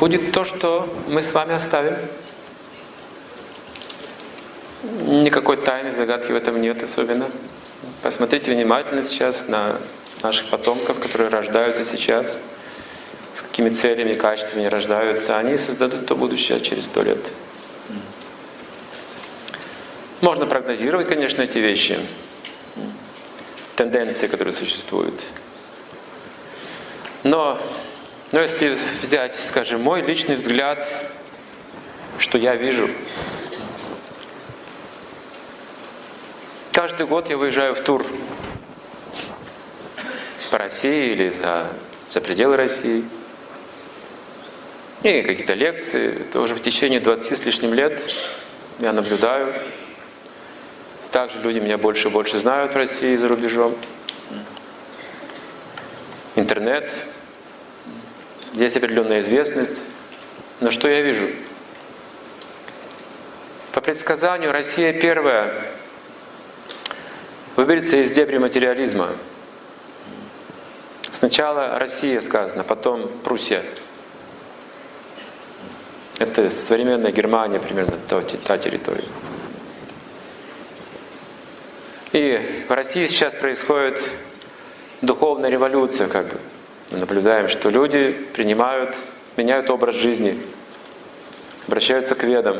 будет то, что мы с вами оставим. Никакой тайны, загадки в этом нет особенно. Посмотрите внимательно сейчас на наших потомков, которые рождаются сейчас, с какими целями качествами рождаются. Они создадут то будущее через сто лет. Можно прогнозировать, конечно, эти вещи, тенденции, которые существуют. Но, но если взять, скажем, мой личный взгляд, что я вижу, каждый год я выезжаю в тур по России или за, за пределы России. И какие-то лекции. Это уже в течение 20 с лишним лет я наблюдаю. Также люди меня больше и больше знают в России и за рубежом. Интернет. Есть определенная известность. Но что я вижу? По предсказанию Россия первая выберется из дебри материализма. Сначала Россия сказано, потом Пруссия. Это современная Германия примерно та, та территория. И в России сейчас происходит духовная революция, как бы. Мы наблюдаем, что люди принимают, меняют образ жизни, обращаются к ведам.